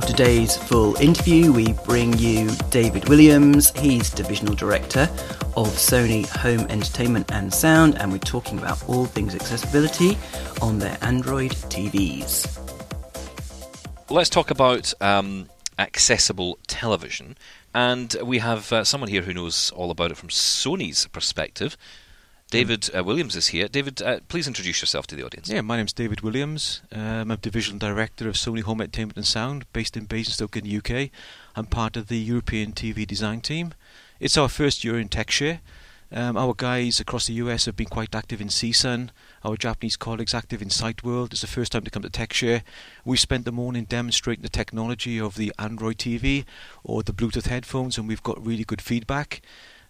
for today's full interview, we bring you David Williams. He's Divisional Director of Sony Home Entertainment and Sound, and we're talking about all things accessibility on their Android TVs. Let's talk about um, accessible television. And we have uh, someone here who knows all about it from Sony's perspective. David uh, Williams is here. David, uh, please introduce yourself to the audience. Yeah, my name's David Williams. Um, I'm a Divisional Director of Sony Home Entertainment and Sound, based in Basingstoke in the UK. I'm part of the European TV design team. It's our first year in TechShare. Um, our guys across the US have been quite active in CSUN. Our Japanese colleagues active in Sight World. It's the first time to come to TechShare. We spent the morning demonstrating the technology of the Android TV or the Bluetooth headphones, and we've got really good feedback.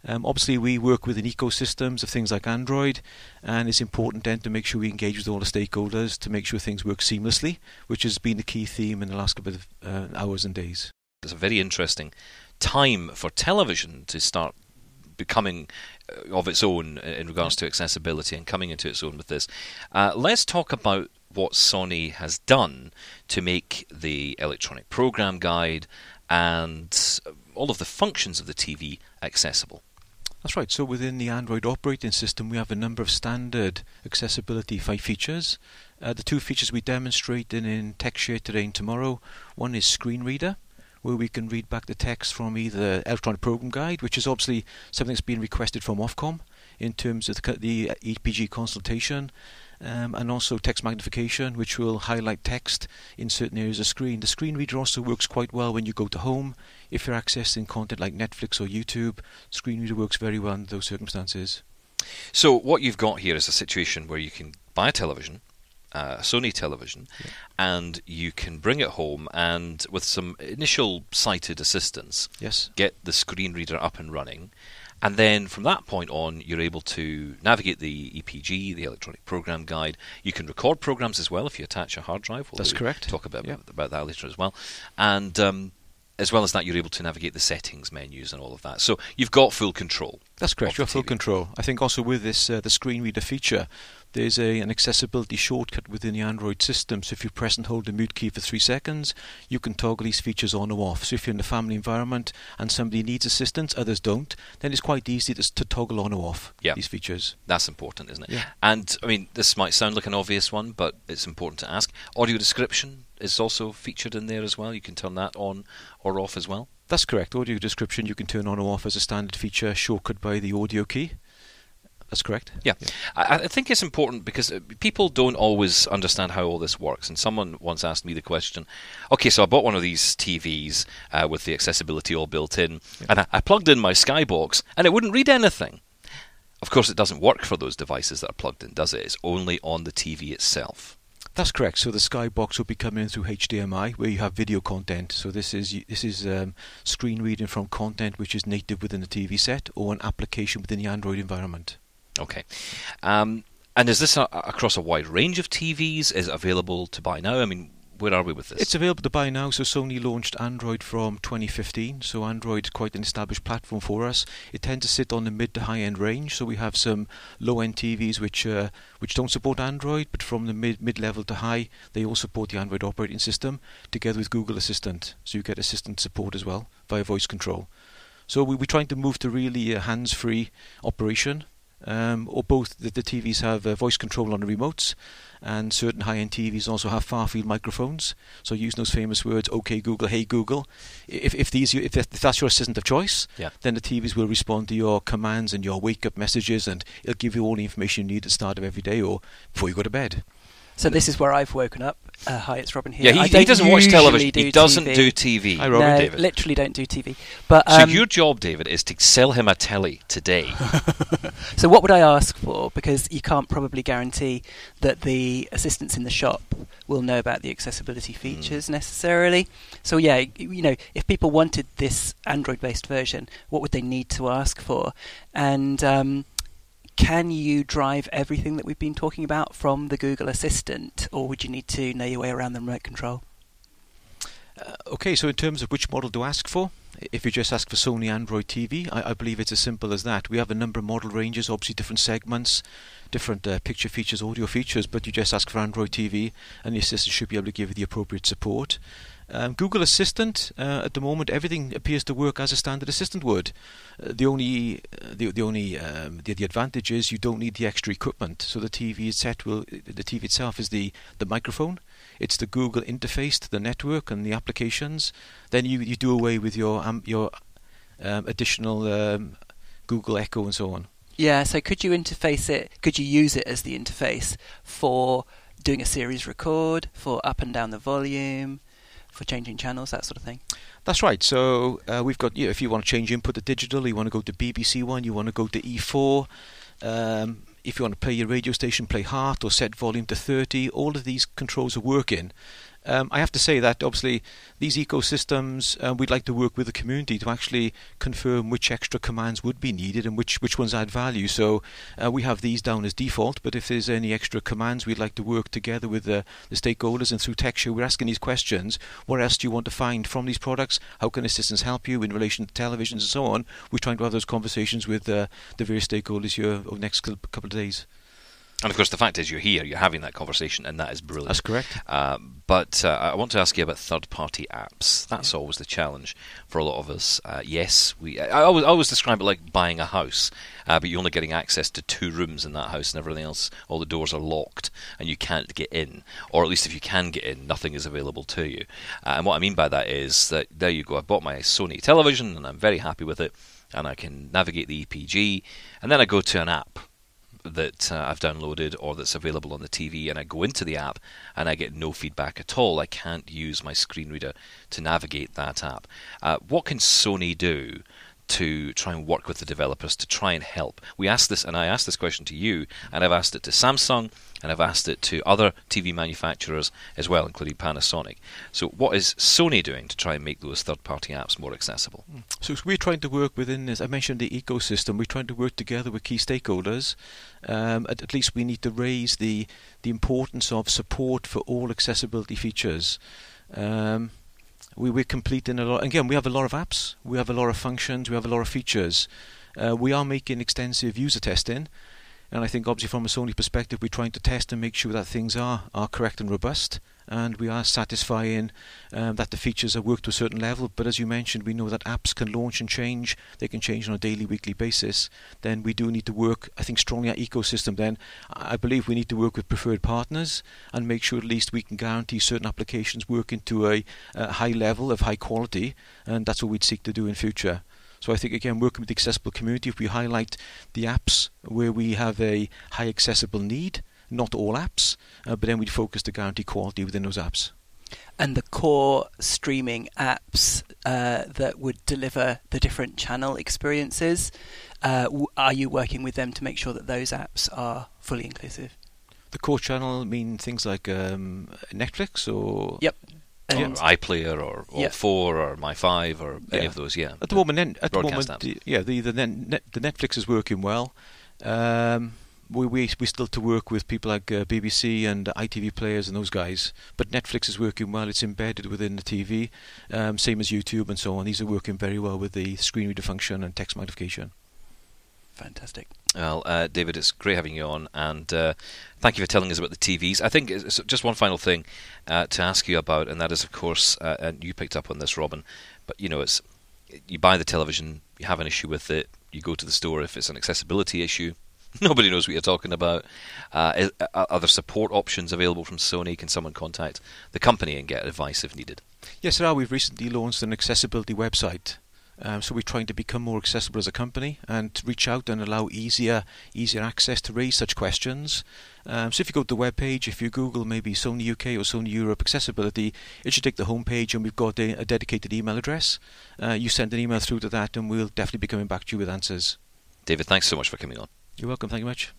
Um, obviously, we work within ecosystems of things like Android, and it's important then to make sure we engage with all the stakeholders to make sure things work seamlessly, which has been the key theme in the last couple of uh, hours and days. It's a very interesting time for television to start becoming uh, of its own in regards to accessibility and coming into its own with this. Uh, let's talk about what Sony has done to make the electronic program guide and all of the functions of the TV accessible. That's right. So within the Android operating system, we have a number of standard accessibility features. Uh, the two features we demonstrate in, in TechShare today and tomorrow. One is Screen Reader, where we can read back the text from either electronic program guide, which is obviously something that's been requested from Ofcom in terms of the, the EPG consultation, um, and also text magnification, which will highlight text in certain areas of screen. The screen reader also works quite well when you go to home. If you're accessing content like Netflix or YouTube, screen reader works very well in those circumstances. So what you've got here is a situation where you can buy a television, uh, Sony television, yeah. and you can bring it home and with some initial sighted assistance, yes, get the screen reader up and running. And then from that point on, you're able to navigate the EPG, the electronic program guide. You can record programs as well if you attach a hard drive. We'll That's correct. Talk about, yep. about that later as well. And um, as well as that, you're able to navigate the settings menus and all of that. So you've got full control. That's correct. You have full control. I think also with this uh, the screen reader feature, there's a, an accessibility shortcut within the Android system. So if you press and hold the mute key for three seconds, you can toggle these features on or off. So if you're in a family environment and somebody needs assistance, others don't, then it's quite easy to, to toggle on or off yep. these features. That's important, isn't it? Yeah. And I mean, this might sound like an obvious one, but it's important to ask. Audio description is also featured in there as well. You can turn that on or off as well. That's correct. Audio description you can turn on or off as a standard feature, shortcut by the audio key. That's correct. Yeah. yeah. I, I, think it's important because uh, people don't always understand how all this works. And someone once asked me the question okay, so I bought one of these TVs uh, with the accessibility all built in, yeah. and I, I plugged in my Skybox, and it wouldn't read anything. Of course, it doesn't work for those devices that are plugged in, does it? It's only on the TV itself. That's correct. So the Skybox will be coming in through HDMI, where you have video content. So this is this is um, screen reading from content which is native within the TV set or an application within the Android environment. Okay. Um, and is this a, across a wide range of TVs? Is it available to buy now? I mean, where are we with this? It's available to buy now. So Sony launched Android from 2015. So Android quite an established platform for us. It tends to sit on the mid to high end range. So we have some low end TVs which uh, which don't support Android, but from the mid mid level to high, they all support the Android operating system together with Google Assistant. So you get Assistant support as well via voice control. So we, we're trying to move to really a hands free operation um, or both the, the TVs have uh, voice control on the remotes, and certain high-end TVs also have far-field microphones. So using those famous words, "Okay Google," "Hey Google," if if these if, if that's your assistant of choice, yeah. then the TVs will respond to your commands and your wake-up messages, and it'll give you all the information you need at the start of every day or before you go to bed. So this is where I've woken up. Uh, hi, it's Robin here. Yeah, he, he doesn't watch television. Do he doesn't TV. do TV. Hi, Robin. No, David. literally don't do TV. But um, so your job, David, is to sell him a telly today. so what would I ask for? Because you can't probably guarantee that the assistants in the shop will know about the accessibility hmm. features mm. necessarily. So yeah, you know, if people wanted this Android-based version, what would they need to ask for? And um, can you drive everything that we've been talking about from the Google Assistant, or would you need to know your way around the remote control? Uh, okay, so in terms of which model to ask for, if you just ask for Sony Android TV, I, I, believe it's as simple as that. We have a number of model ranges, obviously different segments, different uh, picture features, audio features, but you just ask for Android TV, and the assistant should be able to give you the appropriate support. Um, Google Assistant uh, at the moment everything appears to work as a standard assistant would. Uh, the only uh, the, the only um, the, the advantage is you don't need the extra equipment. So the TV set will the TV itself is the the microphone. It's the Google interface to the network and the applications. Then you, you do away with your um, your additional um, Google Echo and so on. Yeah, so could you interface it? Could you use it as the interface for doing a series record, for up and down the volume, for changing channels, that sort of thing? That's right. So uh, we've got, you know, if you want to change input to digital, you want to go to BBC One, you want to go to E4. Um, if you want to play your radio station, play Heart or set volume to 30. All of these controls are working. Um, I have to say that obviously these ecosystems, uh, we'd like to work with the community to actually confirm which extra commands would be needed and which, which ones add value. So uh, we have these down as default, but if there's any extra commands, we'd like to work together with the, the stakeholders and through TechShare, we're asking these questions. What else do you want to find from these products? How can assistance help you in relation to televisions and so on? We're trying to have those conversations with uh, the various stakeholders here over the next couple of days. And of course, the fact is, you're here, you're having that conversation, and that is brilliant. That's correct. Uh, but uh, I want to ask you about third-party apps. That's yeah. always the challenge for a lot of us. Uh, yes, we. I always, I always describe it like buying a house, uh, but you're only getting access to two rooms in that house, and everything else, all the doors are locked, and you can't get in. Or at least if you can get in, nothing is available to you. Uh, and what I mean by that is that there you go. I bought my Sony television, and I'm very happy with it, and I can navigate the EPG, and then I go to an app that uh, I've downloaded or that's available on the TV, and I go into the app and I get no feedback at all. I can't use my screen reader to navigate that app. Uh, what can Sony do to try and work with the developers to try and help? We asked this, and I asked this question to you, and I've asked it to Samsung, and I've asked it to other TV manufacturers as well, including Panasonic. So, what is Sony doing to try and make those third party apps more accessible? So, we're trying to work within this. I mentioned the ecosystem. We're trying to work together with key stakeholders. Um, at, at least we need to raise the, the importance of support for all accessibility features. Um, we, we're completing a lot. Again, we have a lot of apps, we have a lot of functions, we have a lot of features. Uh, we are making extensive user testing, and I think obviously from a Sony perspective, we're trying to test and make sure that things are, are correct and robust and we are satisfying um, that the features have worked to a certain level. But as you mentioned, we know that apps can launch and change. They can change on a daily, weekly basis. Then we do need to work, I think, strongly at ecosystem. Then I believe we need to work with preferred partners and make sure at least we can guarantee certain applications working to a, a high level of high quality, and that's what we'd seek to do in future. So I think again, working with the accessible community, if we highlight the apps where we have a high accessible need, not all apps, uh, but then we'd focus to guarantee quality within those apps. And the core streaming apps uh, that would deliver the different channel experiences, uh, are you working with them to make sure that those apps are fully inclusive? The core channel mean things like um, Netflix or yep, and or iPlayer or, or four or My Five or yeah. any of those. Yeah, at the moment, at the moment, the, yeah, the the, net, the Netflix is working well. Um, we, we we still to work with people like uh, BBC and ITV players and those guys. But Netflix is working well. It's embedded within the TV, um, same as YouTube and so on. These are working very well with the screen reader function and text magnification. Fantastic. Well, uh, David, it's great having you on, and uh, thank you for telling us about the TVs. I think it's just one final thing uh, to ask you about, and that is, of course, uh, and you picked up on this, Robin. But you know, it's you buy the television, you have an issue with it, you go to the store if it's an accessibility issue, Nobody knows what you're talking about. Uh, is, uh, are there support options available from Sony? Can someone contact the company and get advice if needed? Yes, there are. We've recently launched an accessibility website. Um, so we're trying to become more accessible as a company and reach out and allow easier easier access to raise such questions. Um, so if you go to the web page, if you Google maybe Sony UK or Sony Europe accessibility, it should take the homepage and we've got a, a dedicated email address. Uh, you send an email through to that and we'll definitely be coming back to you with answers. David, thanks so much for coming on. You're welcome. Thank you much.